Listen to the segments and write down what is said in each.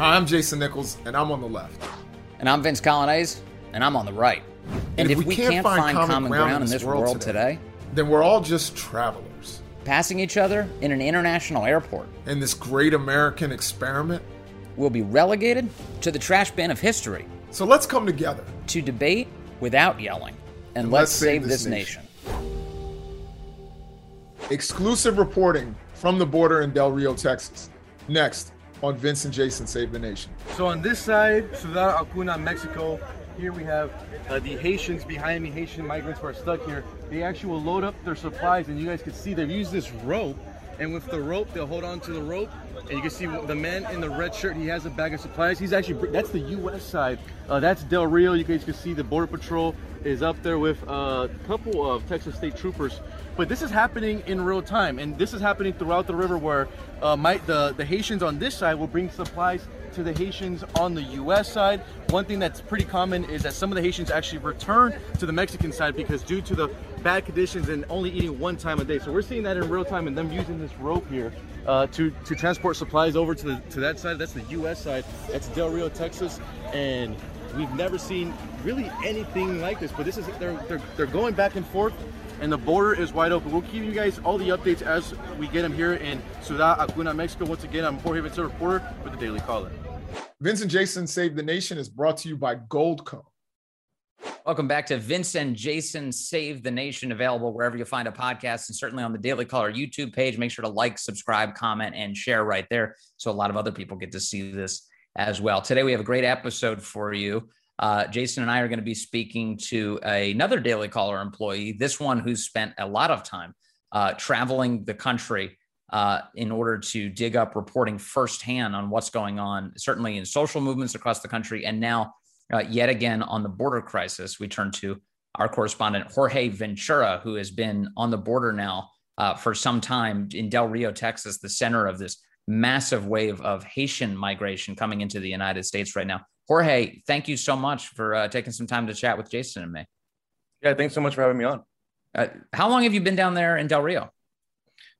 Hi, I'm Jason Nichols, and I'm on the left. And I'm Vince Coglianese, and I'm on the right. And, And if, we we can't, can't find, common, common ground, ground in this world, today, Then we're all just travelers passing each other in an international airport, in this great American experiment. we'll be relegated to the trash bin of history So let's come together. to debate without yelling. And let's, save, this nation. Exclusive reporting from the border in Del Rio, Texas. Next on Vince and Jason Save the Nation. So on this side, Ciudad Acuna, Mexico. Here we have uh, the Haitians behind me, Haitian migrants who are stuck here. They actually will load up their supplies, and you guys can see they've used this rope. And with the rope, they'll hold on to the rope, and you can see the man in the red shirt. He has a bag of supplies. He's actually that's the U.S. side. Uh, that's Del Rio. You guys can see the border patrol is up there with a couple of Texas state troopers. But this is happening in real time, and this is happening throughout the river where uh, my, the, the Haitians on this side will bring supplies to the Haitians on the U.S. side. One thing that's pretty common is that some of the Haitians actually return to the Mexican side because due to the bad conditions and only eating one time a day. So we're seeing that in real time and them using this rope here uh, to, to transport supplies over to, the, to that side. That's the U.S. side. That's Del Rio, Texas. And we've never seen really anything like this, but this is, they're, they're, they're going back and forth and the border is wide open. We'll give you guys all the updates as we get them here in Ciudad Acuna, Mexico. Once again, I'm Jorge Ventura, reporter for the Daily Caller. Vince and Jason Save the Nation is brought to you by Goldco. Welcome back to Vince and Jason Save the Nation, available wherever you find a podcast and certainly on the Daily Caller YouTube page. Make sure to like, subscribe, comment, and share right there so a lot of other people get to see this as well. Today, we have a great episode for you. Uh, Jason and I are going to be speaking to another Daily Caller employee, this one who's spent a lot of time uh, traveling the country uh, in order to dig up reporting firsthand on what's going on, certainly in social movements across the country, and now uh, yet again on the border crisis. We turn to our correspondent Jorge Ventura, who has been on the border now uh, for some time in Del Rio, Texas, the center of this massive wave of Haitian migration coming into the United States right now. Jorge, thank you so much for uh, taking some time to chat with Jason and me. Yeah, thanks so much for having me on. Uh, how long have you been down there in Del Rio?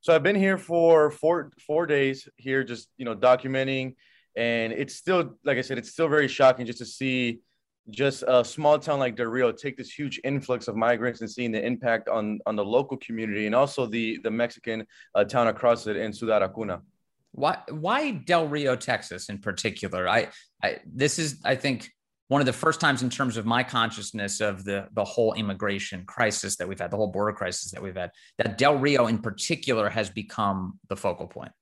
So I've been here for four four days here, just you know, documenting, and it's still, like I said, it's still very shocking just to see just a small town like Del Rio take this huge influx of migrants and seeing the impact on on the local community and also the the Mexican uh, town across it in Ciudad Acuna. Why why Del Rio, Texas in particular? I, I this is I think one of the first times in terms of my consciousness of the the whole immigration crisis that we've had, the whole border crisis that we've had, that Del Rio in particular has become the focal point.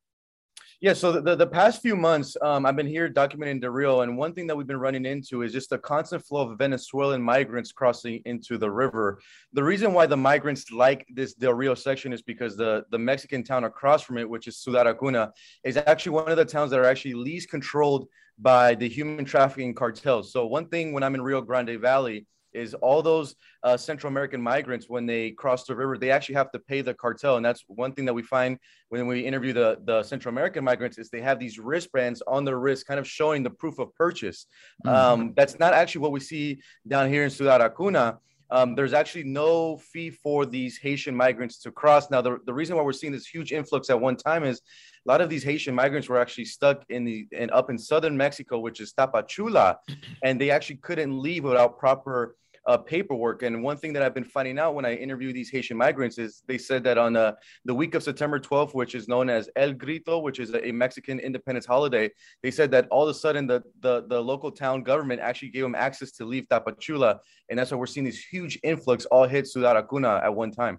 Yeah, so the, the past few months, um, I've been here documenting Del Rio, and one thing that we've been running into is just a constant flow of Venezuelan migrants crossing into the river. The reason why the migrants like this Del Rio section is because the, the Mexican town across from it, which is Ciudad Acuna, is actually one of the towns that are actually least controlled by the human trafficking cartels. So one thing when I'm in Rio Grande Valley, is all those uh, Central American migrants when they cross the river, they actually have to pay the cartel, and that's one thing that we find when we interview the the Central American migrants is they have these wristbands on their wrist, kind of showing the proof of purchase. Mm-hmm. Um, that's not actually what we see down here in Ciudad Acuna. Um, there's actually no fee for these Haitian migrants to cross. Now, the, the reason why we're seeing this huge influx at one time is a lot of these Haitian migrants were actually stuck in the and up in southern Mexico, which is Tapachula, and they actually couldn't leave without proper uh, paperwork. And one thing that I've been finding out when I interview these Haitian migrants is they said that on uh, the week of September 12th, which is known as El Grito, which is a, Mexican independence holiday, they said that all of a sudden the, the, the local town government actually gave them access to leave Tapachula. And that's why we're seeing this huge influx all hit Ciudad Acuna at one time.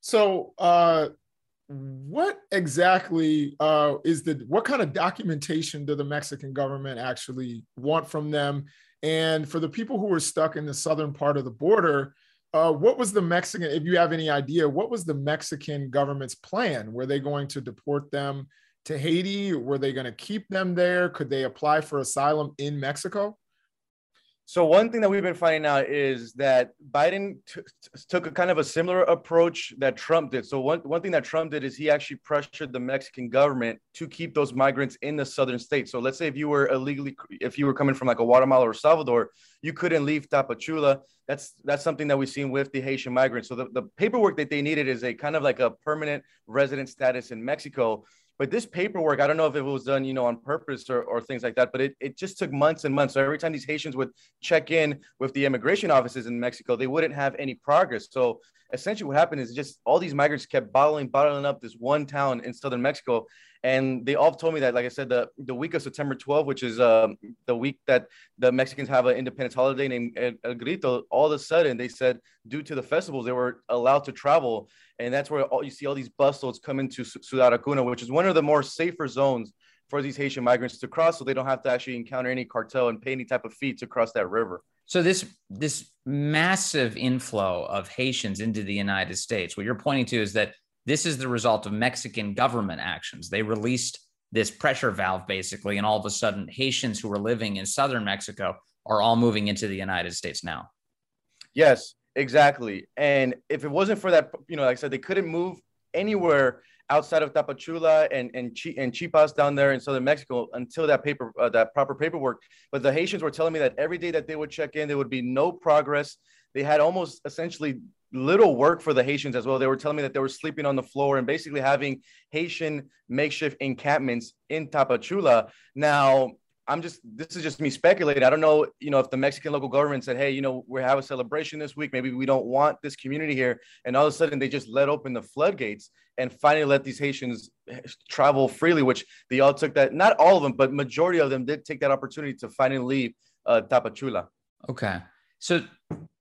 So, uh, what exactly uh, is the what kind of documentation do the Mexican government actually want from them? And for the people who were stuck in the southern part of the border, uh, what was the Mexican, if you have any idea, what was the Mexican government's plan? Were they going to deport them to Haiti? Were they going to keep them there? Could they apply for asylum in Mexico? So one thing that we've been finding out is that Biden t- t- took a kind of a similar approach that Trump did. So one, one thing that Trump did is he actually pressured the Mexican government to keep those migrants in the southern states. So let's say if you were illegally, if you were coming from like a Guatemala or Salvador, you couldn't leave Tapachula. That's that's something that we've seen with the Haitian migrants. So the, the paperwork that they needed is a kind of like a permanent resident status in Mexico But this paperwork, I don't know if it was done, you know, on purpose or, or things like that, but it, it just took months and months. So every time these Haitians would check in with the immigration offices in Mexico, they wouldn't have any progress. So essentially what happened is just all these migrants kept bottling, bottling up this one town in southern Mexico. And they all told me that, like I said, the, the week of September 12, which is um, the week that the Mexicans have an independence holiday named El, El Grito, all of a sudden they said, due to the festivals, they were allowed to travel. And that's where all, you see all these busloads come into Ciudad Acuna, which is one of the more safer zones for these Haitian migrants to cross, so they don't have to actually encounter any cartel and pay any type of fee to cross that river. So this this massive inflow of Haitians into the United States, what you're pointing to is that this is the result of Mexican government actions. They released this pressure valve basically, and all of a sudden, Haitians who were living in southern Mexico are all moving into the United States now. Yes, exactly. And if it wasn't for that, you know, like I said, they couldn't move anywhere outside of Tapachula and and, Ch- and Chiapas down there in southern Mexico until that paper uh, that proper paperwork. But the Haitians were telling me that every day that they would check in, there would be no progress. They had almost essentially little work for the Haitians as well. They were telling me that they were sleeping on the floor and basically having Haitian makeshift encampments in Tapachula. Now, I'm just this is just me speculating. I don't know, you know, if the Mexican local government said, "Hey, you know, we have a celebration this week. Maybe we don't want this community here," and all of a sudden they just let open the floodgates and finally let these Haitians travel freely. Which they all took that. Not all of them, but majority of them did take that opportunity to finally leave uh, Tapachula. Okay, so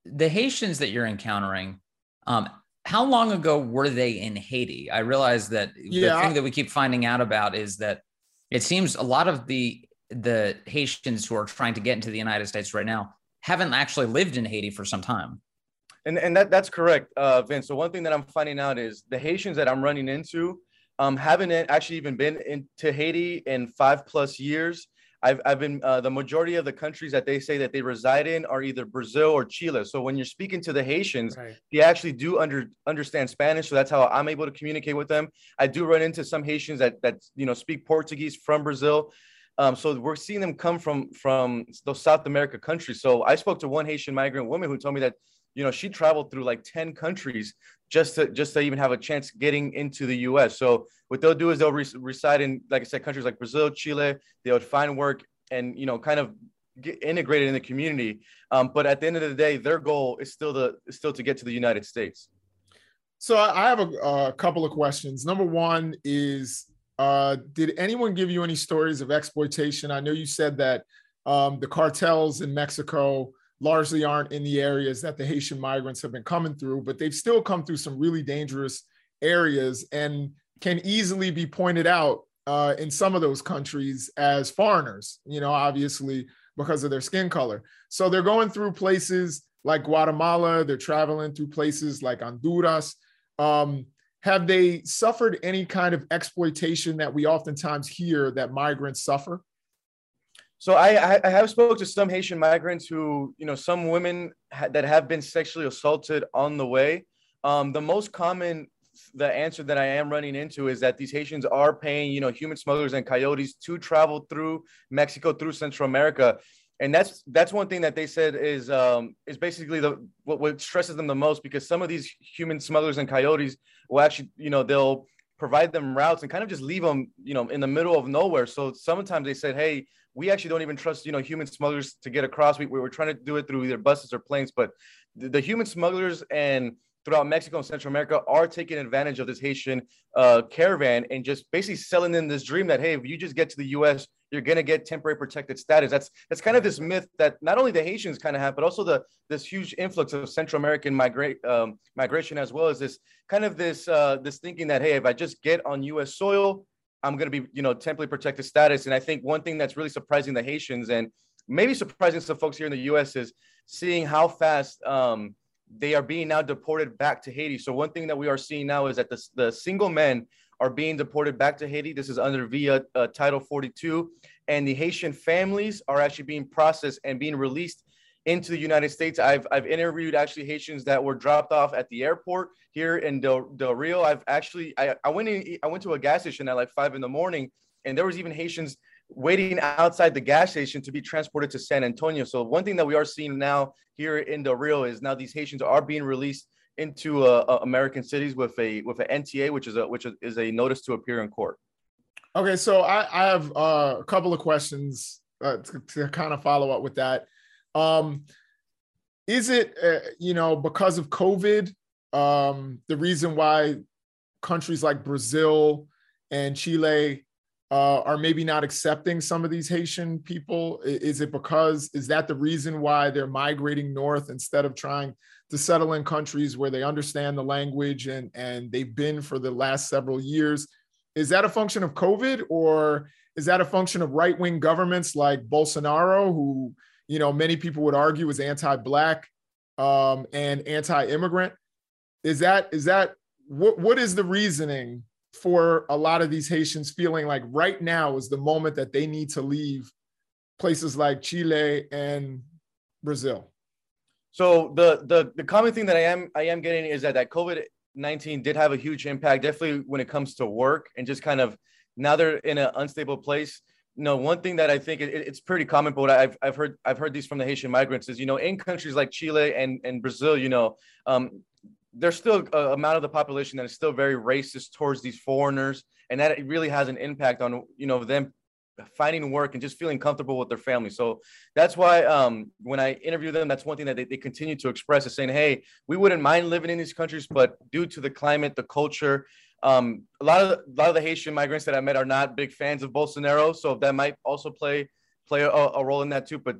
the Haitians that you're encountering, um, how long ago were they in Haiti? I realize that yeah. the thing that we keep finding out about is that it seems a lot of the the Haitians who are trying to get into the United States right now haven't actually lived in Haiti for some time. And, and that, that's correct, uh, Vince. So one thing that I'm finding out is the Haitians that I'm running into um, haven't actually even been into Haiti in five plus years. I've, I've been uh, the majority of the countries that they say that they reside in are either Brazil or Chile. So when you're speaking to the Haitians, right. they actually do under understand Spanish. So that's how I'm able to communicate with them. I do run into some Haitians that that you know speak Portuguese from Brazil. Um, so we're seeing them come from from those South America countries. So I spoke to one Haitian migrant woman who told me that you know she traveled through like 10 countries just to just to even have a chance getting into the US. So what they'll do is they'll re- reside in like I said countries like Brazil, Chile. They would find work and you know kind of get integrated in the community. Um, but at the end of the day, their goal is still the is still to get to the United States. So I have a, a couple of questions. Number one is uh, did anyone give you any stories of exploitation? I know you said that um, the cartels in Mexico largely aren't in the areas that the Haitian migrants have been coming through, but they've still come through some really dangerous areas and can easily be pointed out uh, in some of those countries as foreigners, you know, obviously because of their skin color. So they're going through places like Guatemala, they're traveling through places like Honduras. Um, have they suffered any kind of exploitation that we oftentimes hear that migrants suffer? So I, I have spoke to some Haitian migrants who, you know, some women ha- that have been sexually assaulted on the way. Um, the most common, the answer that I am running into is that these Haitians are paying, you know, human smugglers and coyotes to travel through Mexico, through Central America and that's that's one thing that they said is um, is basically the what, what stresses them the most because some of these human smugglers and coyotes will actually you know they'll provide them routes and kind of just leave them you know in the middle of nowhere. So sometimes they said hey we actually don't even trust you know human smugglers to get across. We, we were trying to do it through either buses or planes but the, the human smugglers and throughout Mexico and Central America are taking advantage of this Haitian uh, caravan and just basically selling them this dream that hey, if you just get to the U.S., you're gonna get temporary protected status. That's that's kind of this myth that not only the Haitians kind of have, but also the this huge influx of Central American migrate um, migration as well as this kind of this uh, this thinking that hey, if I just get on U.S. soil, I'm gonna be you know temporary protected status. And I think one thing that's really surprising the Haitians and maybe surprising some folks here in the U.S. is seeing how fast. Um, they are being now deported back to Haiti. So one thing that we are seeing now is that the, the single men are being deported back to Haiti. This is under via uh, Title 42, and the Haitian families are actually being processed and being released into the United States. I've I've interviewed actually Haitians that were dropped off at the airport here in Del, Del Rio. I've actually I, I went in I went to a gas station at like five in the morning, and there was even Haitians waiting outside the gas station to be transported to San Antonio. So one thing that we are seeing now here in Del Rio is now these Haitians are being released into uh, uh American cities with a with an NTA, which is a which is a notice to appear in court. Okay, so I, I have uh, a couple of questions uh, to, to, kind of follow up with that. Um, is it, uh, you know, because of COVID, um, the reason why countries like Brazil and Chile uh, are maybe not accepting some of these Haitian people? Is it because, is that the reason why they're migrating north instead of trying to settle in countries where they understand the language and, and they've been for the last several years? Is that a function of COVID or is that a function of right wing governments like Bolsonaro, who, you know, many people would argue is anti black um, and anti immigrant? Is that, is that, what, what is the reasoning for a lot of these Haitians feeling like right now is the moment that they need to leave places like Chile and Brazil? So the the the common thing that I am I am getting is that that COVID 19 did have a huge impact, definitely when it comes to work and just kind of now they're in an unstable place. You know, one thing that I think it, it's pretty common, but I've, I've heard I've heard these from the Haitian migrants is you know in countries like Chile and and Brazil, you know, um, there's still a amount of the population that is still very racist towards these foreigners, and that really has an impact on you know them finding work and just feeling comfortable with their family. So that's why um, when I interview them, that's one thing that they, they continue to express is saying, hey, we wouldn't mind living in these countries, but due to the climate, the culture, um, a lot of the, a lot of the Haitian migrants that I met are not big fans of Bolsonaro, so that might also play play a, a role in that too. But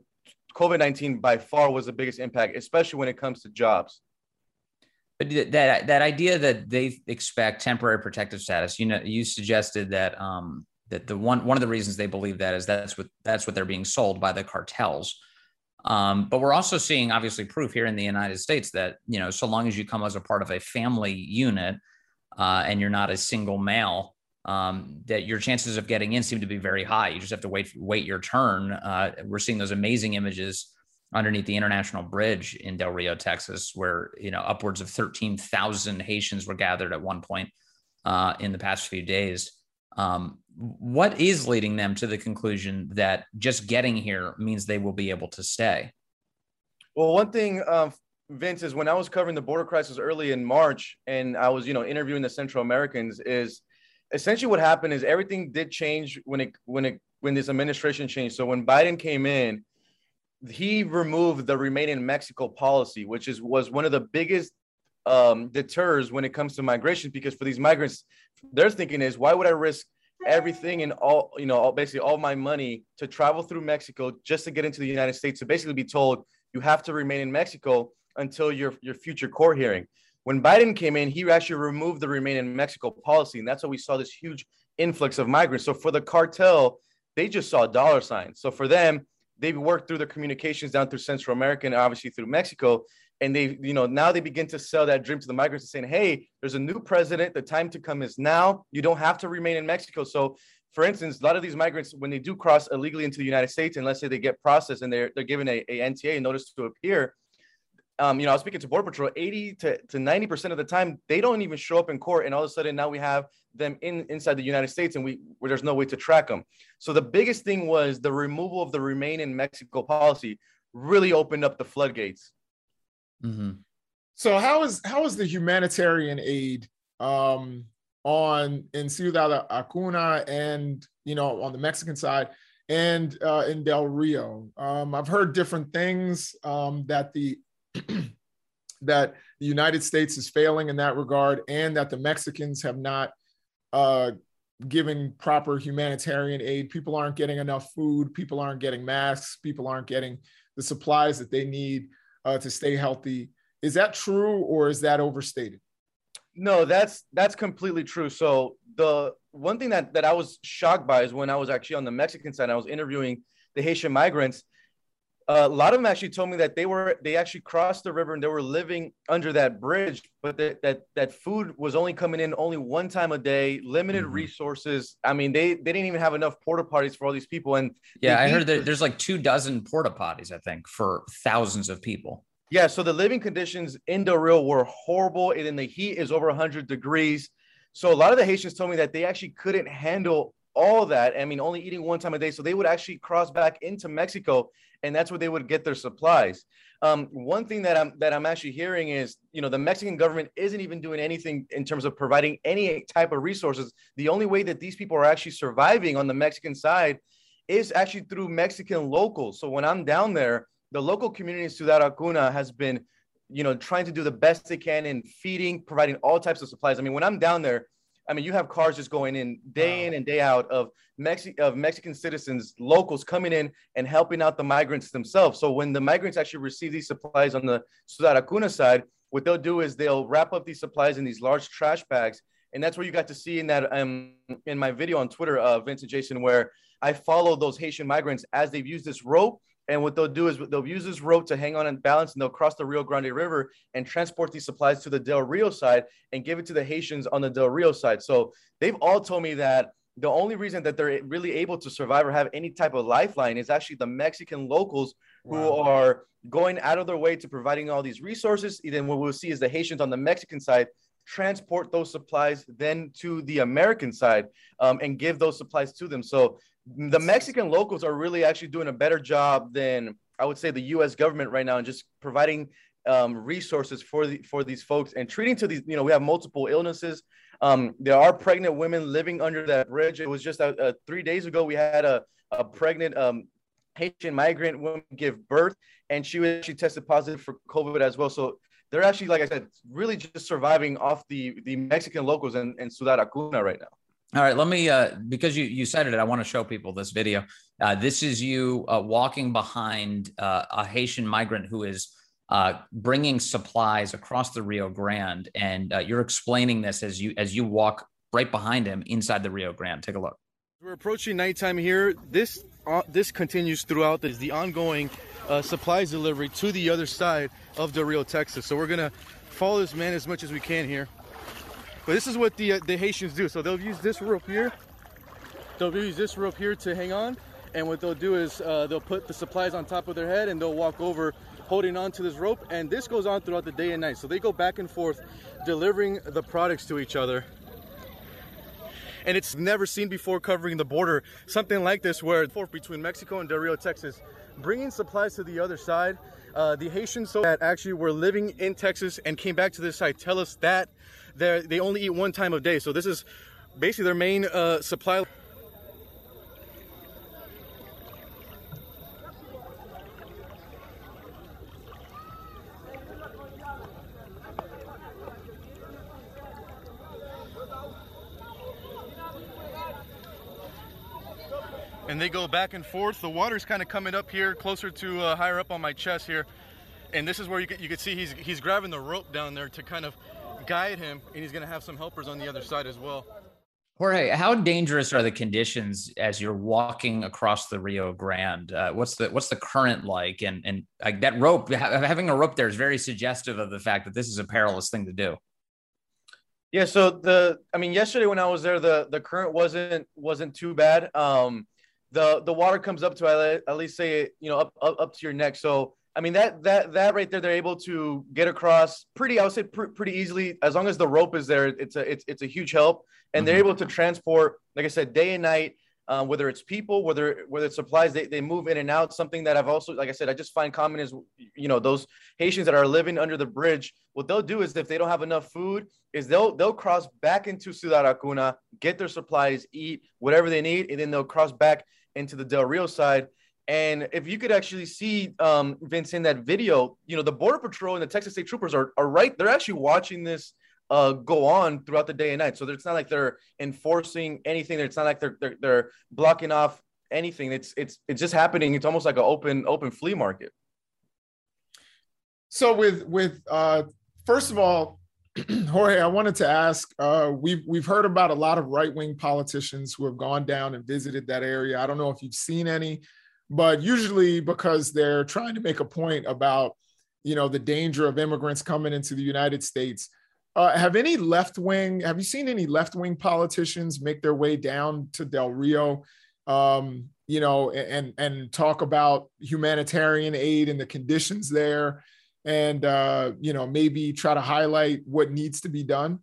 COVID nineteen by far was the biggest impact, especially when it comes to jobs. But that that idea that they expect temporary protective status, you know, you suggested that um, that the one one of the reasons they believe that is that's what that's what they're being sold by the cartels. Um, but we're also seeing obviously proof here in the United States that you know so long as you come as a part of a family unit uh, and you're not a single male, um, that your chances of getting in seem to be very high. You just have to wait wait your turn. Uh, we're seeing those amazing images underneath the International Bridge in Del Rio, Texas, where you know upwards of thirteen thousand Haitians were gathered at one point uh, in the past few days. Um, what is leading them to the conclusion that just getting here means they will be able to stay? Well, one thing, uh, Vince, is when I was covering the border crisis early in March, and I was, you know, interviewing the Central Americans, is essentially what happened is everything did change when it when it when this administration changed. So when Biden came in, he removed the remain in Mexico policy, which is was one of the biggest um, deters when it comes to migration because for these migrants, their thinking is why would I risk everything and all you know all, basically all my money to travel through Mexico just to get into the United States to basically be told you have to remain in Mexico until your your future court hearing. When Biden came in, he actually removed the remain in Mexico policy, and that's why we saw this huge influx of migrants. So for the cartel, they just saw dollar signs. So for them, they've worked through their communications down through Central America and obviously through Mexico. And they you know now they begin to sell that dream to the migrants and saying hey there's a new president. The time to come is now. You don't have to remain in mexico. So for instance a lot of these migrants when they do cross illegally into the united states and let's say they get processed and they're, they're given a, a nta notice to appear um, you know, I was speaking to Border Patrol, 80 to, to 90% of the time, they don't even show up in court. And all of a sudden now we have them in inside the United States and we where there's no way to track them. So the biggest thing was the removal of the remain in Mexico policy really opened up the floodgates. Mm-hmm. So how is how is the humanitarian aid um, on in Ciudad Acuna and you know on the Mexican side and uh, in Del Rio? Um, I've heard different things um, that the that the United States is failing in that regard, and that the Mexicans have not uh, given proper humanitarian aid. People aren't getting enough food. People aren't getting masks. People aren't getting the supplies that they need uh, to stay healthy. Is that true or is that overstated? No, that's that's completely true. So the one thing that that I was shocked by is when I was actually on the Mexican side, I was interviewing the Haitian migrants. A lot of them actually told me that they were they actually crossed the river and they were living under that bridge, but that that that food was only coming in only one time a day, limited mm-hmm. resources. I mean, they they didn't even have enough porta potties for all these people. And yeah, I heard that there's like two dozen porta potties, I think, for thousands of people. Yeah, so the living conditions in Del Rio were horrible, and then the heat is over 100 degrees. So a lot of the Haitians told me that they actually couldn't handle all that. I mean, only eating one time a day. So they would actually cross back into Mexico, and that's where they would get their supplies. Um, one thing that I'm that I'm actually hearing is, you know, the Mexican government isn't even doing anything in terms of providing any type of resources. The only way that these people are actually surviving on the Mexican side is actually through Mexican locals. So when I'm down there, the local community in Ciudad Acuna has been, you know, trying to do the best they can in feeding, providing all types of supplies. I mean, when I'm down there, I mean, you have cars just going in day wow. in and day out of Mexi- of Mexican citizens, locals coming in and helping out the migrants themselves. So when the migrants actually receive these supplies on the Ciudad Acuna side, what they'll do is they'll wrap up these supplies in these large trash bags, and that's where you got to see in that um in my video on Twitter, uh, Vince and Jason, where I follow those Haitian migrants as they've used this rope and what they'll do is they'll use this rope to hang on and balance, and they'll cross the Rio Grande River and transport these supplies to the Del Rio side and give it to the Haitians on the Del Rio side. So they've all told me that the only reason that they're really able to survive or have any type of lifeline is actually the Mexican locals wow. who are going out of their way to providing all these resources. then what we'll see is the Haitians on the Mexican side transport those supplies then to the American side um, and give those supplies to them. So the Mexican locals are really actually doing a better job than I would say the U.S. government right now, and just providing um, resources for the for these folks and treating to these. You know, we have multiple illnesses. Um, there are pregnant women living under that bridge. It was just uh, uh, three days ago we had a a pregnant um, Haitian migrant woman give birth, and she was she tested positive for COVID as well. So they're actually, like I said, really just surviving off the the Mexican locals and, and Ciudad Acuna right now. All right, let me uh, because you you said it. I want to show people this video. Uh, this is you uh, walking behind uh, a Haitian migrant who is uh, bringing supplies across the Rio Grande, and uh, you're explaining this as you as you walk right behind him inside the Rio Grande. Take a look. We're approaching nighttime here. This this continues throughout the, the ongoing supplies delivery to the other side of Del Rio, Texas. So we're gonna follow this man as much as we can here. But this is what the, uh, the Haitians do. So they'll use this rope here. They'll use this rope here to hang on. And what they'll do is uh, they'll put the supplies on top of their head and they'll walk over holding on to this rope. And this goes on throughout the day and night. So they go back and forth delivering the products to each other. And it's never seen before covering the border. Something like this where forth between Mexico and Del Rio, Texas, bringing supplies to the other side. Uh, the Haitians that actually were living in Texas and came back to this site tell us that they they only eat one time of day. So this is basically their main uh, supply. and they go back and forth. The water's kind of coming up here, closer to uh, higher up on my chest here, and this is where you can, you can see he's he's grabbing the rope down there to kind of guide him, and he's going to have some helpers on the other side as well. Jorge, how dangerous are the conditions as you're walking across the Rio Grande? Uh, what's the what's the current like? And and like that rope, having a rope there is very suggestive of the fact that this is a perilous thing to do. Yeah. So the, I mean, yesterday when I was there, the the current wasn't wasn't too bad. Um, the the water comes up to at least say you know up up, up to your neck. So I mean that that that right there, they're able to get across pretty. I would say pr- pretty easily as long as the rope is there. It's a it's it's a huge help, and mm-hmm. they're able to transport, like I said, day and night. Um, whether it's people, whether whether it's supplies, they, they move in and out. Something that I've also, like I said, I just find common is, you know, those Haitians that are living under the bridge. What they'll do is if they don't have enough food, is they'll they'll cross back into Ciudad Acuna, get their supplies, eat whatever they need, and then they'll cross back into the Del Rio side and if you could actually see um, Vince in that video, you know, the Border Patrol and the Texas State Troopers are, are right. They're actually watching this uh, go on throughout the day and night. So it's not like they're enforcing anything. It's not like they're, they're, they're blocking off anything. It's, it's, it's just happening. It's almost like an open, open flea market. So with, with, uh, first of all, Jorge, I wanted to ask. Uh, we've we've heard about a lot of right wing politicians who have gone down and visited that area. I don't know if you've seen any but usually because they're trying to make a point about you know the danger of immigrants coming into the united states. Uh, have any left wing have you seen any left wing politicians make their way down to del rio um, you know and and talk about humanitarian aid and the conditions there? And uh, you know maybe try to highlight what needs to be done?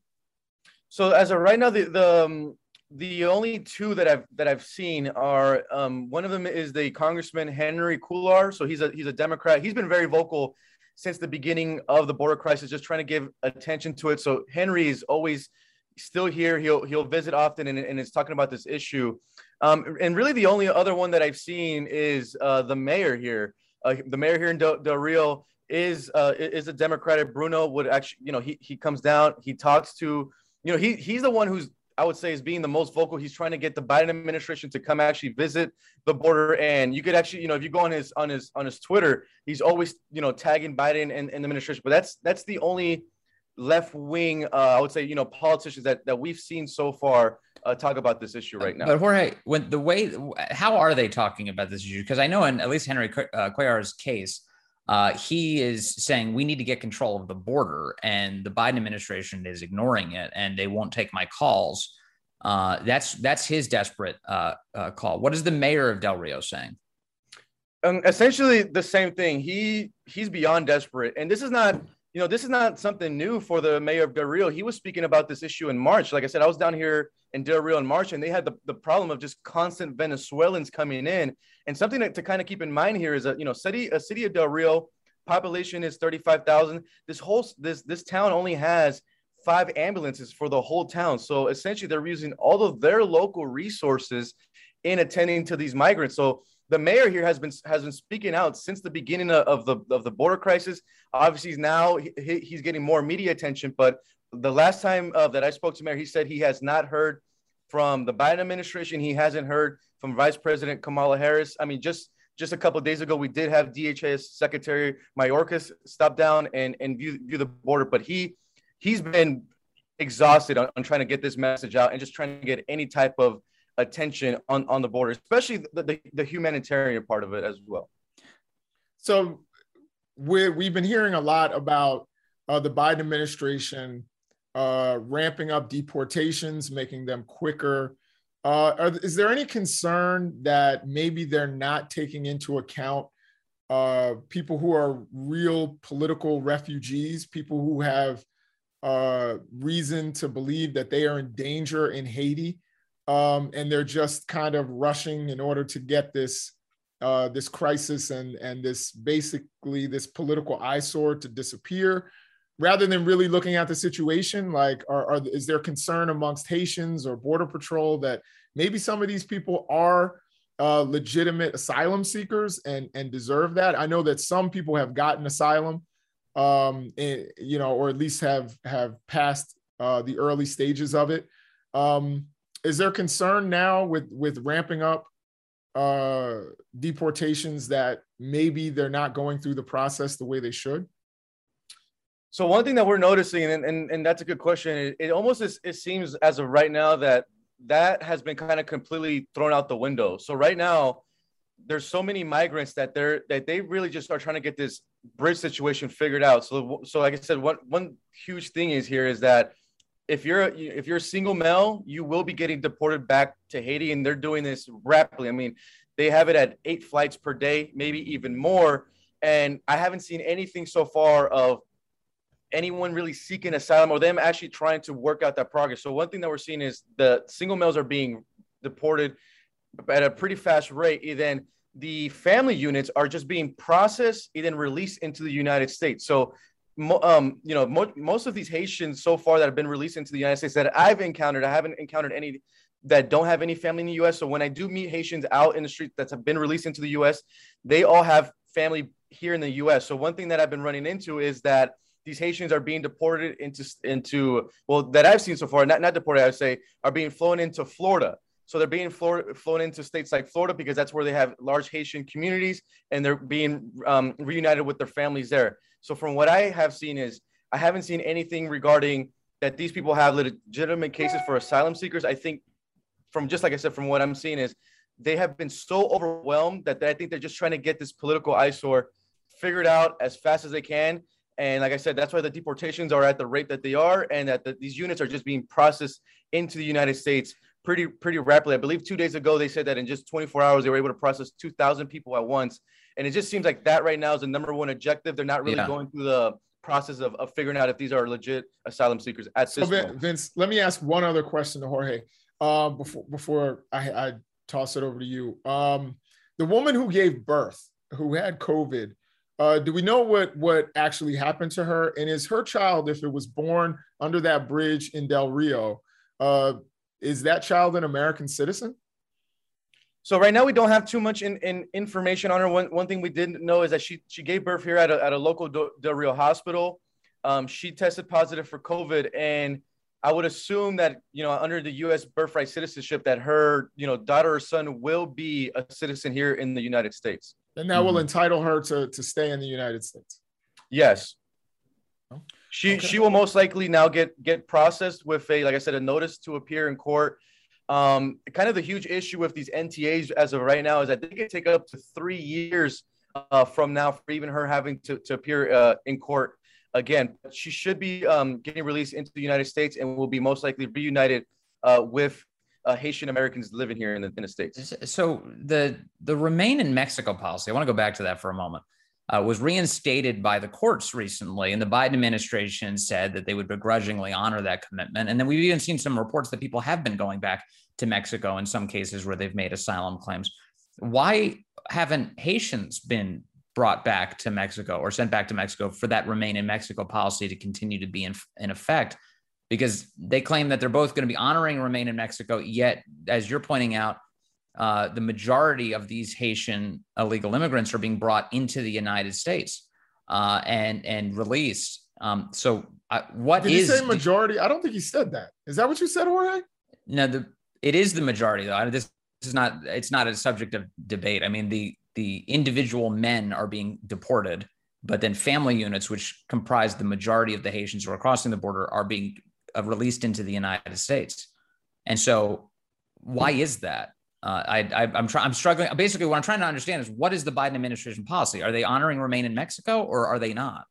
So as of right now the the um, the only two that I've that I've seen are um, one of them is the Congressman Henry Cuellar. So he's a he's a Democrat. He's been very vocal since the beginning of the border crisis, just trying to give attention to it. So Henry is always still here. He'll he'll visit often and, and is talking about this issue. Um, and really, the only other one that I've seen is uh, the mayor here. Uh, the mayor here in Del, Del Rio is uh, is a Democrat. Bruno would actually, you know, he he comes down, he talks to, you know, he he's the one who's I would say is being the most vocal. He's trying to get the Biden administration to come actually visit the border. And you could actually, you know, if you go on his on his on his Twitter, he's always, you know, tagging Biden and, and the administration. But that's that's the only left wing, uh, I would say, you know, politicians that that we've seen so far uh, talk about this issue right now. But Jorge, when the way, how are they talking about this issue? Because I know in at least Henry uh, Cuellar's case, uh, he is saying we need to get control of the border, and the Biden administration is ignoring it, and they won't take my calls. Uh, that's that's his desperate uh, uh, call. What is the mayor of Del Rio saying? Um, essentially the same thing. He he's beyond desperate, and this is not you know this is not something new for the mayor of Del Rio. He was speaking about this issue in March. Like I said, I was down here in Del Rio in March, and they had the, the problem of just constant Venezuelans coming in and something to, to kind of keep in mind here is that you know city a city of Del Rio population is 35,000. This whole this this town only has five ambulances for the whole town. So essentially they're using all of their local resources in attending to these migrants. So the mayor here has been has been speaking out since the beginning of the of the border crisis. Obviously, now he, he's getting more media attention. But the last time uh, that I spoke to mayor, he said he has not heard from the Biden administration. He hasn't heard from Vice President Kamala Harris. I mean, just just a couple days ago, we did have DHS Secretary Mayorkas stop down and, and view, view the border, but he he's been exhausted on, on, trying to get this message out and just trying to get any type of attention on, on the border, especially the, the, the humanitarian part of it as well. So we we've been hearing a lot about uh, the Biden administration uh, ramping up deportations, making them quicker, uh, are, is there any concern that maybe they're not taking into account uh, people who are real political refugees, people who have uh, reason to believe that they are in danger in Haiti, um, and they're just kind of rushing in order to get this uh, this crisis and and this basically this political eyesore to disappear? Rather than really looking at the situation, like, are, are, is there concern amongst Haitians or Border Patrol that maybe some of these people are uh, legitimate asylum seekers and and deserve that? I know that some people have gotten asylum, um, and, you know, or at least have have passed uh, the early stages of it. Um, is there concern now with with ramping up uh, deportations that maybe they're not going through the process the way they should? So one thing that we're noticing, and, and, and that's a good question, it, it almost is, it seems as of right now that that has been kind of completely thrown out the window. So right now, there's so many migrants that they're that they really just are trying to get this bridge situation figured out. So so like I said, one one huge thing is here is that if you're if you're a single male, you will be getting deported back to Haiti, and they're doing this rapidly. I mean, they have it at eight flights per day, maybe even more. And I haven't seen anything so far of anyone really seeking asylum or them actually trying to work out that progress. So one thing that we're seeing is the single males are being deported at a pretty fast rate. And then the family units are just being processed and then released into the United States. So, um, you know, mo- most of these Haitians so far that have been released into the United States that I've encountered, I haven't encountered any that don't have any family in the U.S. So when I do meet Haitians out in the street that have been released into the U.S., they all have family here in the U.S. So one thing that I've been running into is that these Haitians are being deported into into well that I've seen so far, not not deported, I would say, are being flown into Florida. So they're being flown flown into states like Florida because that's where they have large Haitian communities, and they're being um, reunited with their families there. So from what I have seen is I haven't seen anything regarding that these people have legitimate cases for asylum seekers. I think from just like I said, from what I'm seeing is they have been so overwhelmed that I think they're just trying to get this political eyesore figured out as fast as they can and like I said, that's why the deportations are at the rate that they are, and that the, these units are just being processed into the United States pretty pretty rapidly. I believe two days ago they said that in just 24 hours they were able to process 2,000 people at once, and it just seems like that right now is the number one objective. They're not really yeah. going through the process of, of figuring out if these are legit asylum seekers at this so Vince, let me ask one other question to Jorge. uh, before before I, I toss it over to you. Um, the woman who gave birth, who had COVID, uh, do we know what what actually happened to her? And is her child, if it was born under that bridge in Del Rio, uh, is that child an American citizen? So right now we don't have too much in, in information on her. One, one thing we didn't know is that she she gave birth here at a, at a local Del Rio hospital. Um, she tested positive for COVID, and I would assume that you know under the U.S. birthright citizenship that her you know daughter or son will be a citizen here in the United States. And that mm-hmm. will entitle her to to stay in the United States. Yes. Oh, she okay. she will most likely now get get processed with a like I said a notice to appear in court. Um, kind of the huge issue with these NTAs as of right now is that they can take up to three years uh, from now for even her having to, to appear uh, in court again. She should be um, getting released into the United States and will be most likely reunited uh, with uh, Haitian Americans living here in the, in the States. So the the remain in Mexico policy, I want to go back to that for a moment, uh, was reinstated by the courts recently. And the Biden administration said that they would begrudgingly honor that commitment. And then we've even seen some reports that people have been going back to Mexico in some cases where they've made asylum claims. Why haven't Haitians been brought back to Mexico or sent back to Mexico for that remain in Mexico policy to continue to be in, in effect because they claim that they're both going to be honoring remain in Mexico. Yet, as you're pointing out, uh, the majority of these Haitian illegal immigrants are being brought into the United States uh, and and released. Um, so, uh, what Did is he say majority? I don't think he said that. Is that what you said, Jorge? No, the it is the majority though. This, this is not. It's not a subject of debate. I mean, the the individual men are being deported, but then family units, which comprise the majority of the Haitians who are crossing the border, are being uh, released into the United States. And so, why is that? Uh, I, I, I'm trying. I'm struggling. Basically, what I'm trying to understand is what is the Biden administration policy? Are they honoring remain in Mexico, or are they not?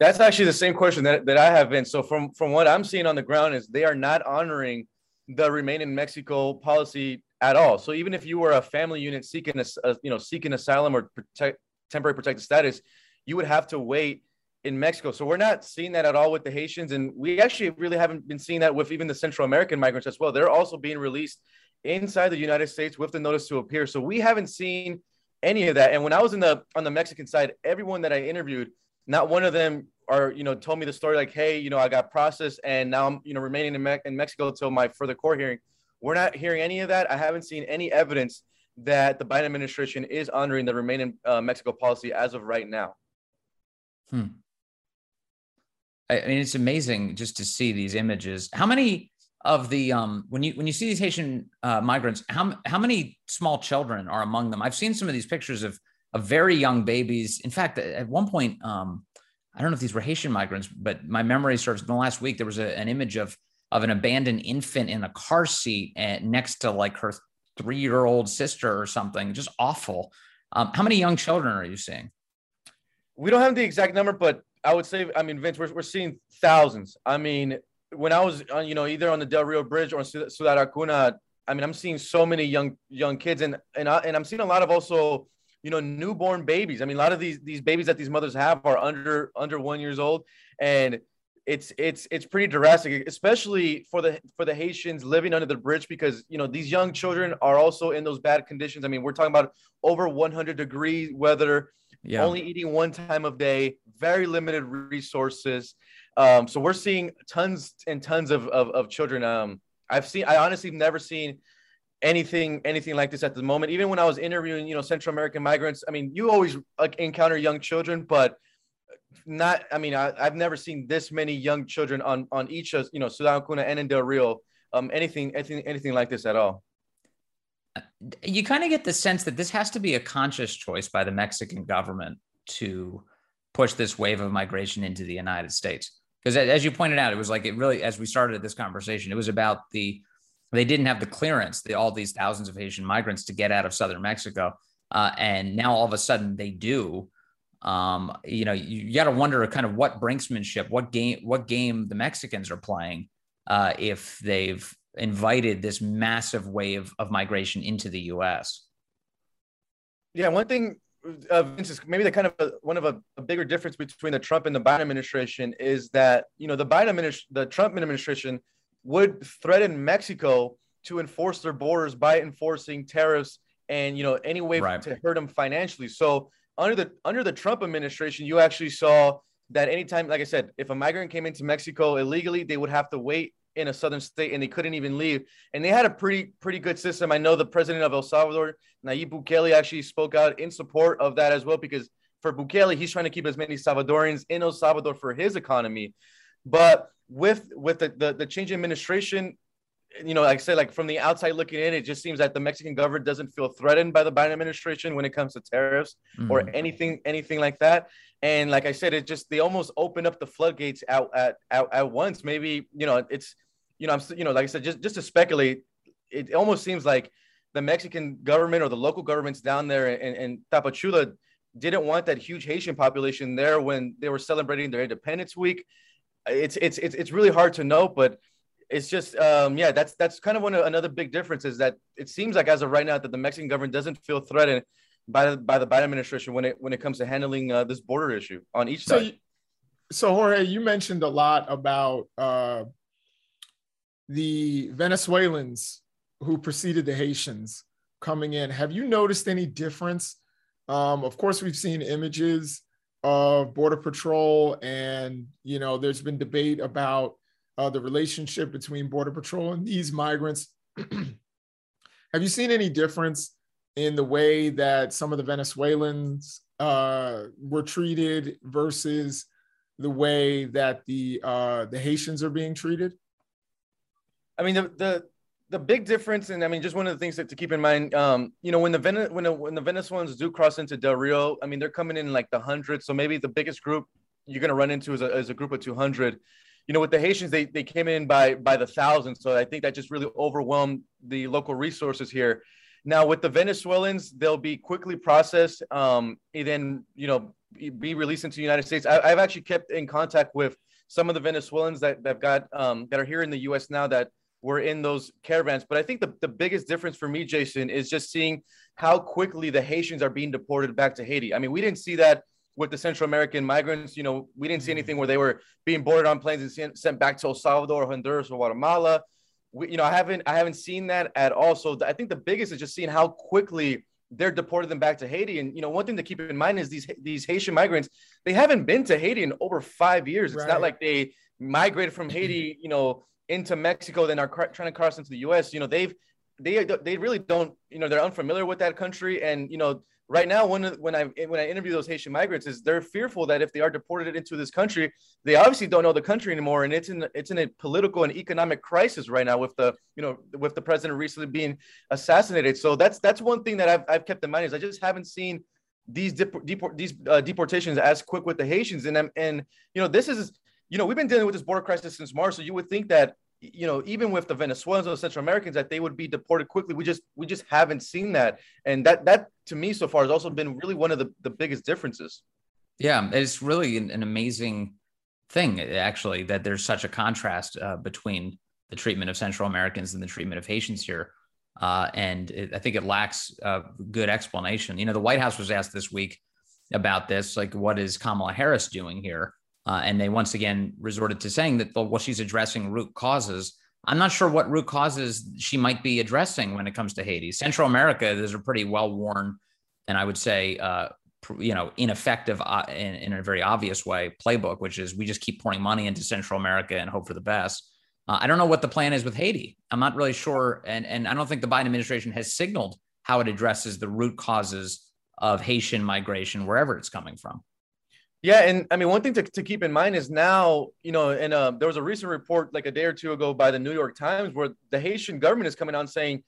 That's actually the same question that, that I have been. So from from what I'm seeing on the ground is they are not honoring the remain in Mexico policy at all. So even if you were a family unit seeking a, a you know seeking asylum or protect, temporary protected status, you would have to wait in Mexico. So we're not seeing that at all with the Haitians, and we actually really haven't been seeing that with even the Central American migrants as well. They're also being released inside the United States with the notice to appear. So we haven't seen any of that. And when I was in the on the Mexican side, everyone that I interviewed, not one of them are you know told me the story like, hey, you know, I got processed and now I'm you know remaining in, Me- in Mexico until my further court hearing. We're not hearing any of that. I haven't seen any evidence that the Biden administration is honoring the remain in uh, Mexico policy as of right now. Hmm. I mean, it's amazing just to see these images. How many of the um when you when you see these Haitian uh, migrants, how how many small children are among them? I've seen some of these pictures of of very young babies. In fact, at one point, um, I don't know if these were Haitian migrants, but my memory serves. In the last week, there was a, an image of of an abandoned infant in a car seat and next to like her three year old sister or something. Just awful. Um, how many young children are you seeing? We don't have the exact number, but I would say, I mean, Vince, we're, we're seeing thousands. I mean, when I was on, you know, either on the Del Rio Bridge or Ciudad Acuna, I mean, I'm seeing so many young young kids, and and I, and I'm seeing a lot of also, you know, newborn babies. I mean, a lot of these these babies that these mothers have are under under one years old, and it's it's it's pretty drastic, especially for the for the Haitians living under the bridge because you know these young children are also in those bad conditions. I mean, we're talking about over 100 degree weather, yeah. only eating one time of day, very limited resources. Um, so we're seeing tons and tons of of, of children. Um, I've seen I honestly have never seen anything anything like this at the moment. Even when I was interviewing, you know, Central American migrants, I mean, you always like, encounter young children, but not i mean I, have never seen this many young children on on each of you know Ciudad Acuna and in del rio um anything anything anything like this at all you kind of get the sense that this has to be a conscious choice by the mexican government to push this wave of migration into the united states. Because as you pointed out it was like it really as we started this conversation it was about the they didn't have the clearance the, all these thousands of haitian migrants to get out of southern mexico uh, and now all of a sudden they do. Um, you know, you, you got to wonder kind of what brinksmanship, what game, what game the Mexicans are playing uh, if they've invited this massive wave of migration into the U.S. Yeah, one thing, uh, Vince, is maybe the kind of a, one of a, a, bigger difference between the Trump and the Biden administration is that you know the Biden administration, the Trump administration would threaten Mexico to enforce their borders by enforcing tariffs and you know any way Right. to hurt them financially. So under the under the Trump administration, you actually saw that anytime, like I said, if a migrant came into Mexico illegally, they would have to wait in a southern state and they couldn't even leave. And they had a pretty pretty good system. I know the president of El Salvador, Nayib Bukele, actually spoke out in support of that as well because for Bukele, he's trying to keep as many Salvadorians in El Salvador for his economy. But with with the the, the change in administration, you know, like I said, like from the outside looking in, it just seems that the Mexican government doesn't feel threatened by the Biden administration when it comes to tariffs or Mhm. anything anything like that. And like I said, it just they almost open up the floodgates out at at, at once. Maybe you know it's you know I'm you know like I said just just to speculate, it almost seems like the Mexican government or the local governments down there in, in Tapachula didn't want that huge Haitian population there when they were celebrating their Independence Week. It's it's it's it's really hard to know, but it's just um yeah that's that's kind of one of another big difference is that it seems like as of right now that the Mexican government doesn't feel threatened by the by the Biden administration when it when it comes to handling uh, this border issue on each So, side. you- so Jorge, you mentioned a lot about uh, the Venezuelans who preceded the Haitians coming in. Have you noticed any difference? Um, of course, we've seen images of Border Patrol, and you know, there's been debate about uh, the relationship between Border Patrol and these migrants. Have you seen any difference in the way that some of the Venezuelans uh, were treated versus the way that the uh, the Haitians are being treated? I mean, the, the the big difference, and I mean, just one of the things that to keep in mind, um, you know, when the Vene- when the, when the Venezuelans do cross into Del Rio, I mean, they're coming in like the hundreds. So maybe the biggest group you're going to run into is a, is a group of 200. You know, with the Haitians, they they came in by by the thousands. So I think that just really overwhelmed the local resources here. Now with the Venezuelans, they'll be quickly processed, um, and then you know be released into the United States. I, I've actually kept in contact with some of the Venezuelans that that got um, that are here in the U.S. now that were in those caravans. But I think the, the biggest difference for me, Jason, is just seeing how quickly the Haitians are being deported back to Haiti. I mean, we didn't see that with the Central American migrants. You know, we didn't see mm. anything where they were being boarded on planes and sent, back to El Salvador, or Honduras, or Guatemala. We, you know, I haven't I haven't seen that at all. So I think the biggest is just seeing how quickly they're deported them back to Haiti. And you know, one thing to keep in mind is these these Haitian migrants, they haven't been to Haiti in over five years. It's Right. not like they migrated from Haiti, you know, into Mexico, then are trying to cross into the U.S. You know, they've they they really don't, you know, they're unfamiliar with that country, and you know, right now when when I when I interview those Haitian migrants, is they're fearful that if they are deported into this country, they obviously don't know the country anymore, and it's in it's in a political and economic crisis right now with the you know with the president recently being assassinated. So that's that's one thing that I've I've kept in mind is I just haven't seen these dep- deport these uh, deportations as quick with the Haitians, and and you know this is you know we've been dealing with this border crisis since March, so you would think that you know even with the Venezuelans or Central Americans that they would be deported quickly. We just we just haven't seen that, and that that to me so far has also been really one of the the biggest differences. Yeah, it's really an, an amazing thing, actually, that there's such a contrast uh, between the treatment of Central Americans and the treatment of Haitians here. Uh, and it, I think it lacks a good explanation. You know, the White House was asked this week about this, like, what is Kamala Harris doing here? Uh, and they once again resorted to saying that, well, she's addressing root causes. I'm not sure what root causes she might be addressing when it comes to Haiti. Central America, there's a pretty well worn, and I would say, uh, you know, ineffective uh, in, in, a very obvious way playbook, which is we just keep pouring money into Central America and hope for the best. Uh, I don't know what the plan is with Haiti. I'm not really sure, and and I don't think the Biden administration has signaled how it addresses the root causes of Haitian migration wherever it's coming from. Yeah, and I mean one thing to, to keep in mind is now, you know, and uh, there was a recent report like a day or two ago by the New York Times where the Haitian government is coming out saying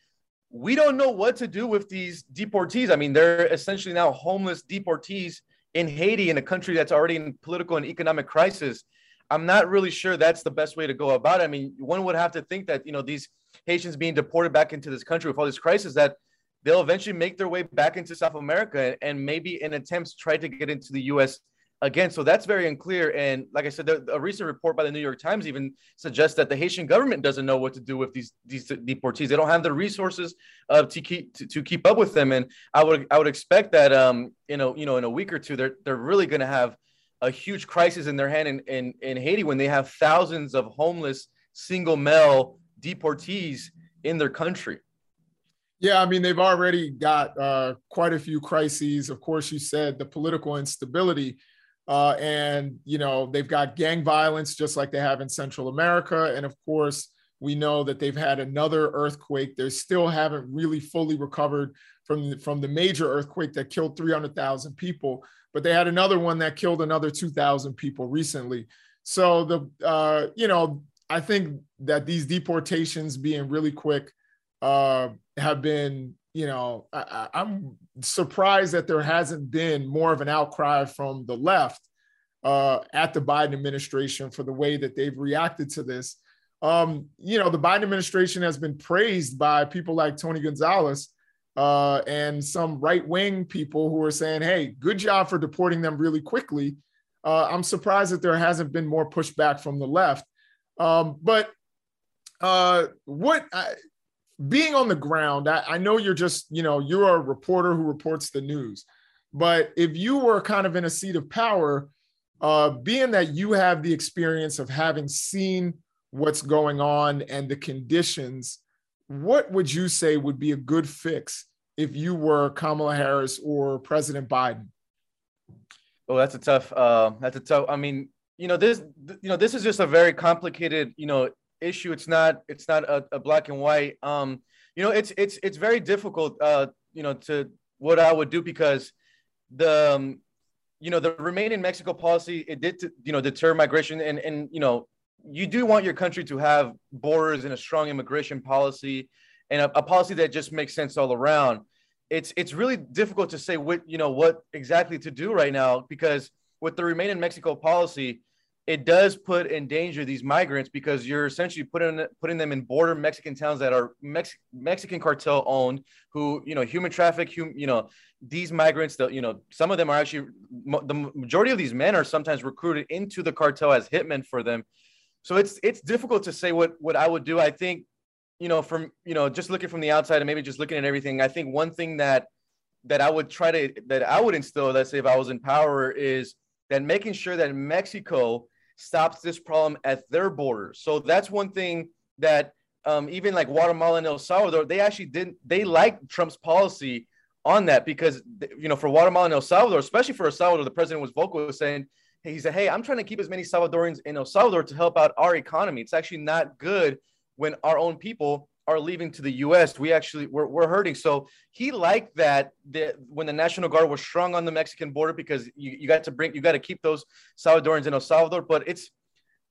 we don't know what to do with these deportees. I mean, they're essentially now homeless deportees in Haiti, in a country that's already in political and economic crisis. I'm not really sure that's the best way to go about it. I mean, one would have to think that, you know, these Haitians being deported back into this country with all this crisis, that they'll eventually make their way back into South America and maybe in attempts try to get into the U.S again so that's very unclear and like i said a recent report by the new york times even suggests that the haitian government doesn't know what to do with these these deportees they don't have the resources uh, to keep to, to, keep up with them and i would i would expect that um you know you know in a week or two they're they're really going to have a huge crisis in their hand in, in in haiti when they have thousands of homeless single male deportees in their country. Yeah, I mean, they've already got uh, quite a few crises. Of course, you said the political instability. Uh, and, you know, they've got gang violence just like they have in Central America. And of course, we know that they've had another earthquake. They still haven't really fully recovered from the, from the major earthquake that killed 300,000 people, but they had another one that killed another 2,000 people recently. So the uh, you know I think that these deportations being really quick uh, have been you know I, I'm surprised that there hasn't been more of an outcry from the left uh, at the Biden administration for the way that they've reacted to this. Um, you know, the Biden administration has been praised by people like Tony Gonzalez uh, and some right wing people who are saying, hey, good job for deporting them really quickly. Uh, I'm surprised that there hasn't been more pushback from the left. Um, but uh, what I, being on the ground, I, I know you're just, you know, you're a reporter who reports the news. But if you were kind of in a seat of power, uh, being that you have the experience of having seen what's going on and the conditions, what would you say would be a good fix if you were Kamala Harris or President Biden? Oh, that's a tough. Uh, that's a tough. I mean, you know this. You know this is just a very complicated. You know issue. It's not. It's not a, a black and white. Um, you know, it's it's it's very difficult. Uh, you know, to what I would do because the um, you know the remain in Mexico policy it did you know deter migration and and you know you do want your country to have borders and a strong immigration policy and a, a, policy that just makes sense all around. It's it's really difficult to say what you know what exactly to do right now because with the remain in Mexico policy, it does put in danger these migrants because you're essentially putting putting them in border Mexican towns that are Mex- Mexican cartel owned, who you know human traffic, hum, you know these migrants. The, you know some of them are actually the majority of these men are sometimes recruited into the cartel as hitmen for them so it's it's difficult to say what what I would do. I think, you know, from you know, just looking from the outside and maybe just looking at everything, I think one thing that that I would try to that I would instill, let's say if I was in power, is that making sure that Mexico stops this problem at their borders. So that's one thing that um, even like Guatemala and El Salvador, they actually didn't they liked Trump's policy on that because you know for Guatemala and El Salvador, especially for El Salvador, the president was vocal saying he said, Hey, I'm trying to keep as many Salvadorans in El Salvador to help out our economy. It's actually not good when our own people are leaving to the US. We actually we're, we're hurting. So he liked that the, when the National Guard was strong on the Mexican border because you, you got to bring you got to keep those Salvadorans in El Salvador. But it's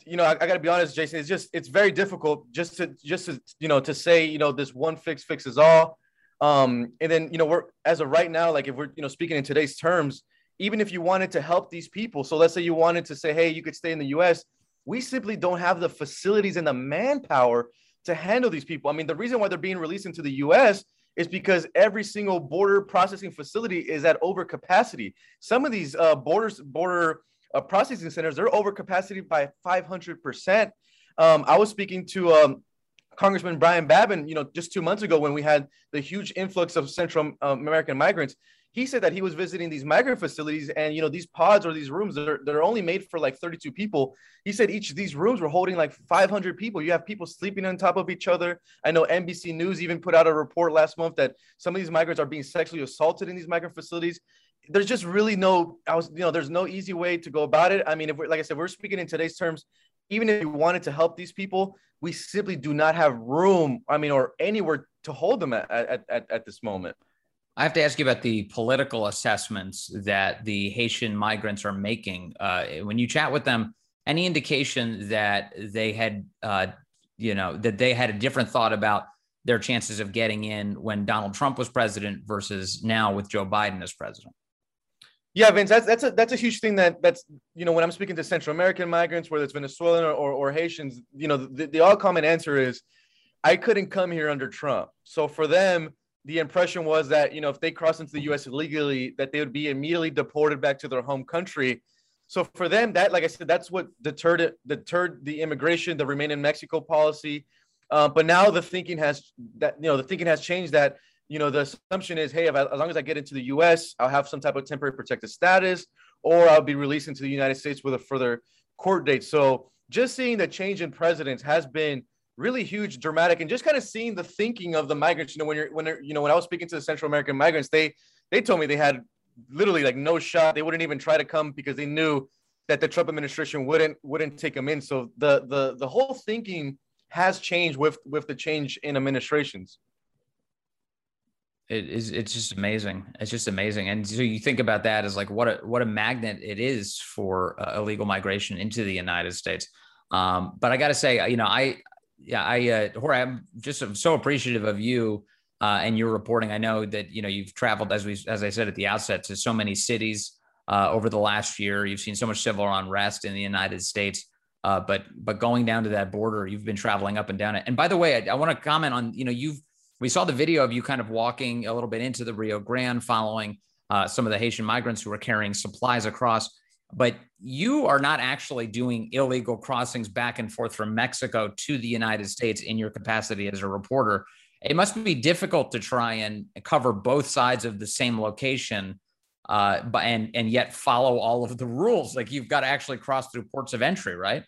you know, I, I got to be honest, Jason. It's just it's very difficult just to just to you know to say you know this one fix fixes all. Um, and then you know we're as of right now, like if we're you know speaking in today's terms, even if you wanted to help these people. So let's say you wanted to say, hey, you could stay in the US. We simply don't have the facilities and the manpower to handle these people. I mean, the reason why they're being released into the US is because every single border processing facility is at overcapacity. Some of these uh, borders, border uh, processing centers, they're over capacity by 500%. Um, I was speaking to um, Congressman Brian Babin, you know, just two months ago when we had the huge influx of Central uh, American migrants he said that he was visiting these migrant facilities and you know these pods or these rooms that are, that are only made for like 32 people. He said each of these rooms were holding like 500 people. You have people sleeping on top of each other. I know nbc news even put out a report last month that some of these migrants are being sexually assaulted in these migrant facilities. There's just really no i was you know there's no easy way to go about it. I mean if we're like i said we're speaking in today's terms even if we wanted to help these people we simply do not have room i mean or anywhere to hold them at, at, at, at this moment I have to ask you about the political assessments that the Haitian migrants are making. Uh, when you chat with them, any indication that they had, uh, you know, that they had a different thought about their chances of getting in when Donald Trump was president versus now with Joe Biden as president? Yeah, Vince, that's that's a that's a huge thing that that's you know when I'm speaking to Central American migrants, whether it's Venezuelan or, or, or Haitians, you know, the, the all common answer is, I couldn't come here under Trump. So for them, the impression was that you know if they crossed into the U.S. illegally, that they would be immediately deported back to their home country. So for them, that like I said, that's what deterred deterred the immigration, the remain in Mexico policy. Uh, but now the thinking has that you know the thinking has changed that you know the assumption is hey I, as long as I get into the U.S. I'll have some type of temporary protected status or I'll be released into the United States with a further court date. So just seeing the change in presidents has been really huge, dramatic, and just kind of seeing the thinking of the migrants. You know, when you're when you know when I was speaking to the Central American migrants, they they told me they had literally like no shot. They wouldn't even try to come because they knew that the Trump administration wouldn't wouldn't take them in. So the the the whole thinking has changed with with the change in administrations. It is. It's just amazing. It's just amazing. And so you think about that as like what a what a magnet it is for uh, illegal migration into the United States. Um, but I got to say, you know, I yeah, I uh, Jorge, I'm just so appreciative of you uh, and your reporting. I know that you know you've traveled as we as I said at the outset to so many cities uh, over the last year. You've seen so much civil unrest in the United States. Uh, but but going down to that border, you've been traveling up and down it. And by the way, I, I want to comment on you know you've we saw the video of you kind of walking a little bit into the Rio Grande, following uh, some of the Haitian migrants who were carrying supplies across. But you are not actually doing illegal crossings back and forth from Mexico to the United States in your capacity as a reporter. It must be difficult to try and cover both sides of the same location, uh, but and and yet follow all of the rules. Like you've got to actually cross through ports of entry, right?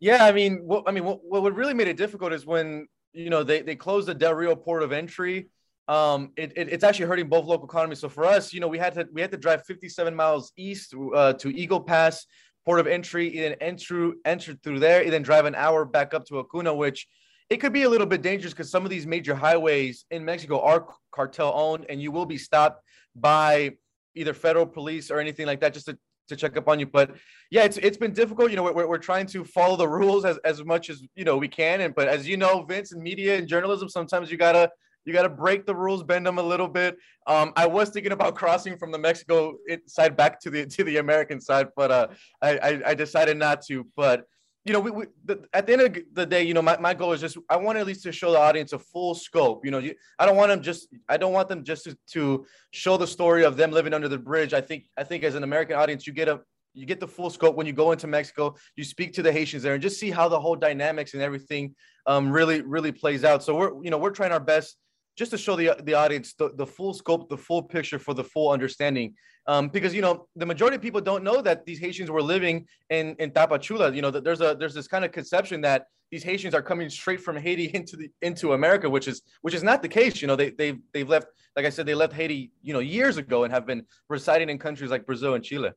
Yeah, I mean, what I mean, what, what really made it difficult is when you know they they closed the Del Rio port of entry. Um, it, it, it's actually hurting both local economies. So for us, you know, we had to we had to drive 57 miles east uh, to Eagle Pass port of entry, and then enter enter through there, and then drive an hour back up to Acuna, which it could be a little bit dangerous because some of these major highways in Mexico are cartel owned, and you will be stopped by either federal police or anything like that just to to check up on you. But yeah, it's it's been difficult. You know, we're, we're trying to follow the rules as, as much as you know we can. And but as you know, Vince, in media and journalism, sometimes you gotta you gotta break the rules, bend them a little bit. Um, I was thinking about crossing from the Mexico side back to the to the American side, but uh, I, I I decided not to. But you know, we, we the, at the end of the day, you know, my, my goal is just I want at least to show the audience a full scope. You know, you, I don't want them just I don't want them just to, to show the story of them living under the bridge. I think I think as an American audience, you get a you get the full scope when you go into Mexico. You speak to the Haitians there and just see how the whole dynamics and everything um, really really plays out. So we're you know we're trying our best just to show the the audience the, the full scope, the full picture for the full understanding. Um, because you know the majority of people don't know that these Haitians were living in in Tapachula. You know that there's a there's this kind of conception that these Haitians are coming straight from Haiti into the into America, which is which is not the case. You know they they've they've left like I said they left Haiti you know years ago and have been residing in countries like Brazil and Chile.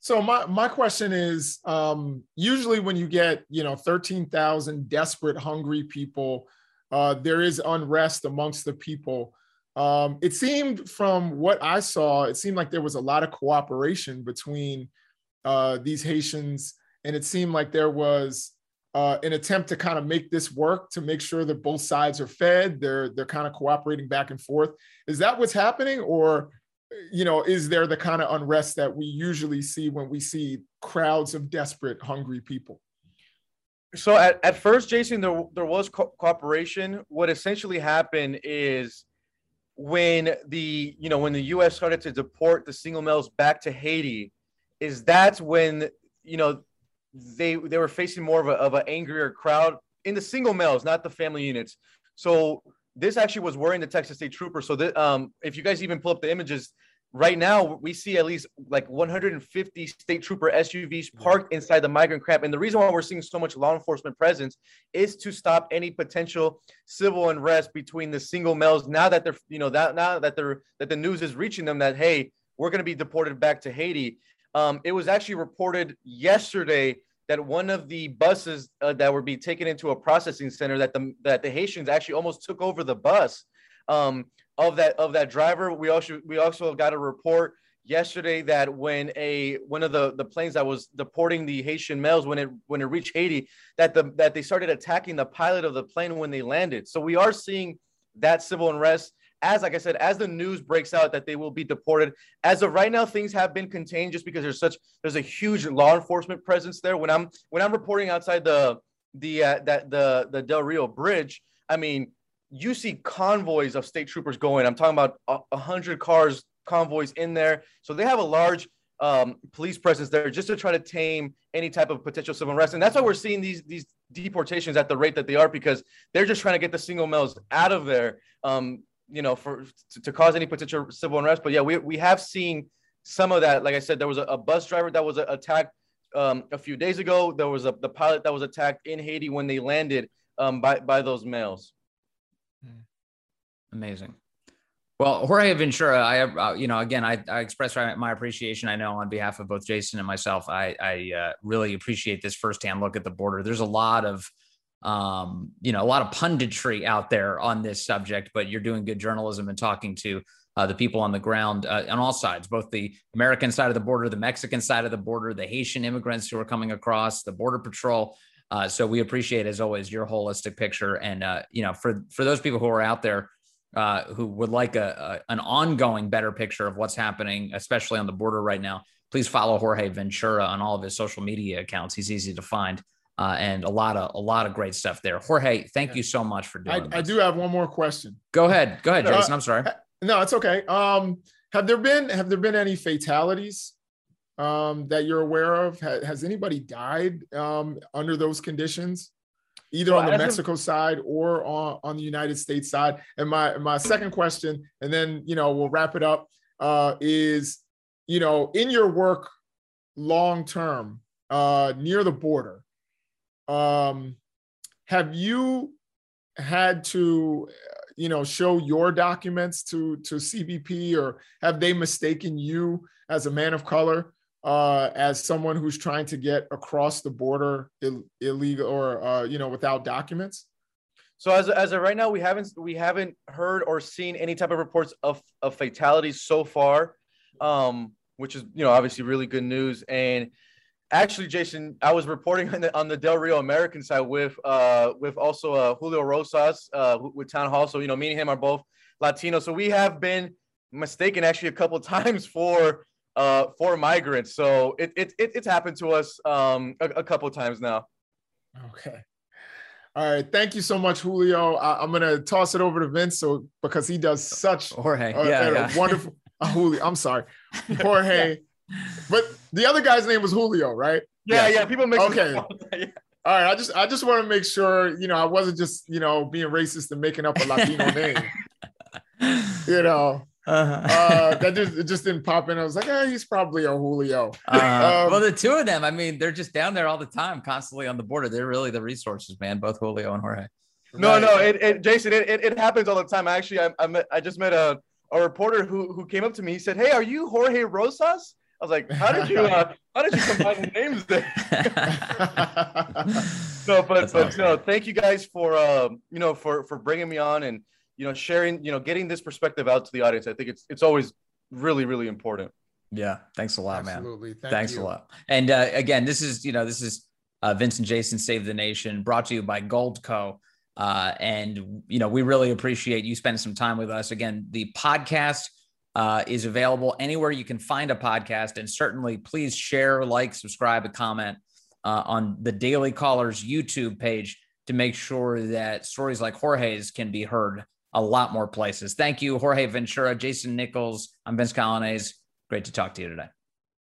So my my question is, um, usually when you get you know thirteen thousand desperate, hungry people uh, there is unrest amongst the people. Um, it seemed from what I saw, it seemed like there was a lot of cooperation between uh, these Haitians, and it seemed like there was uh, an attempt to kind of make this work to make sure that both sides are fed. They're they're kind of cooperating back and forth. Is that what's happening, or you know, is there the kind of unrest that we usually see when we see crowds of desperate, hungry people? So at, at first, Jason, there, there was co- cooperation. What essentially happened is when the you know when the U.S. started to deport the single males back to Haiti, is that's when you know they they were facing more of a of an angrier crowd in the single males, not the family units. So this actually was worrying the Texas State Troopers. So that um, if you guys even pull up the images, right now we see at least like 150 state trooper SUVs parked inside the migrant camp. And the reason why we're seeing so much law enforcement presence is to stop any potential civil unrest between the single males. Now that they're, you know, that now that they're that the news is reaching them that hey, we're going to be deported back to Haiti. Um, it was actually reported yesterday that one of the buses uh, that were being taken into a processing center that the that the Haitians actually almost took over the bus. Um, of that of that driver. We also we also got a report yesterday that when a one of the the planes that was deporting the Haitian males when it when it reached Haiti that the that they started attacking the pilot of the plane when they landed. So we are seeing that civil unrest as like I said as the news breaks out that they will be deported. As of right now things have been contained just because there's such there's a huge law enforcement presence there. When I'm when I'm reporting outside the the uh, that the the Del Rio bridge, I mean you see convoys of state troopers going. I'm talking about a hundred cars, convoys in there. So they have a large um, police presence there just to try to tame any type of potential civil unrest. And that's why we're seeing these these deportations at the rate that they are because they're just trying to get the single males out of there. Um, you know, for to, to, cause any potential civil unrest. But yeah, we we have seen some of that. Like I said, there was a, a bus driver that was attacked um, a few days ago. There was a the pilot that was attacked in Haiti when they landed um, by by those males. Amazing. Well, Jorge Ventura, I, uh, you know, again, I, I express my appreciation. I know on behalf of both Jason and myself, I, I uh, really appreciate this firsthand look at the border. There's a lot of, um, you know, a lot of punditry out there on this subject, but you're doing good journalism and talking to uh, the people on the ground uh, on all sides, both the American side of the border, the Mexican side of the border, the Haitian immigrants who are coming across, the Border Patrol. Uh, so we appreciate, as always, your holistic picture. And uh, you know, for for those people who are out there uh, who would like a, a, an ongoing better picture of what's happening, especially on the border right now, please follow Jorge Ventura on all of his social media accounts. He's easy to find. Uh, and a lot of a lot of great stuff there. Jorge, thank you so much for doing. I, I do have one more question. Go ahead, go ahead, Jason. I'm sorry. No, it's okay. Um, have there been have there been any fatalities um, that you're aware of? Ha- has anybody died um, under those conditions, either so on the Mexico of- side or on, on the United States side? And my my second question, and then you know we'll wrap it up, uh, is you know in your work long term uh, near the border, um, have you had to you know show your documents to to CBP or have they mistaken you as a man of color uh, as someone who's trying to get across the border Ill- illegal or uh, you know without documents? So as as of right now, we haven't we haven't heard or seen any type of reports of of fatalities so far, um, which is you know obviously really good news. And actually, Jason, I was reporting on the on the Del Rio American side with uh with also uh Julio Rosas uh with Townhall. So you know, me and him are both Latino. So we have been mistaken actually a couple times for uh for migrants. So it it, it it's happened to us um a, a couple times now. Okay. All right, thank you so much, Julio. I, am gonna toss it over to Vince, so because he does such Jorge, uh, yeah, yeah. wonderful. Uh, Julio, I'm sorry, Jorge. But the other guy's name was Julio, right? Yeah, yeah. People make okay. All right, I just I just want to make sure you know I wasn't just you know being racist and making up a Latino name. You know, uh-huh. uh, that just it just didn't pop in. I was like, eh, he's probably a Julio. Uh, um, well, the two of them, I mean, they're just down there all the time, constantly on the border. They're really the resources, man. Both Julio and Jorge. No, right. no, it, it, Jason, it, it, it happens all the time. Actually, I, I, met, I just met a, a reporter who who came up to me. He said, "Hey, are you Jorge Rosas?" I was like, how did you uh, how did you combine the names there? no, but That's but awesome. you know, thank you guys for um, you know for for bringing me on and you know sharing you know getting this perspective out to the audience. I think it's it's always really really important. Yeah, thanks a lot, Absolutely. man. Thank thanks you. a lot. And uh, again, this is you know this is uh, Vince and Jason Save the Nation, brought to you by Goldco. Uh, and you know we really appreciate you spending some time with us. Again, the podcast uh, is available anywhere you can find a podcast. And certainly, please share, like, subscribe, and comment uh, on the Daily Callers YouTube page to make sure that stories like Jorge's can be heard a lot more places. Thank you, Jorge Ventura, Jason Nichols. I'm Vince Coglianese. Great to talk to you today.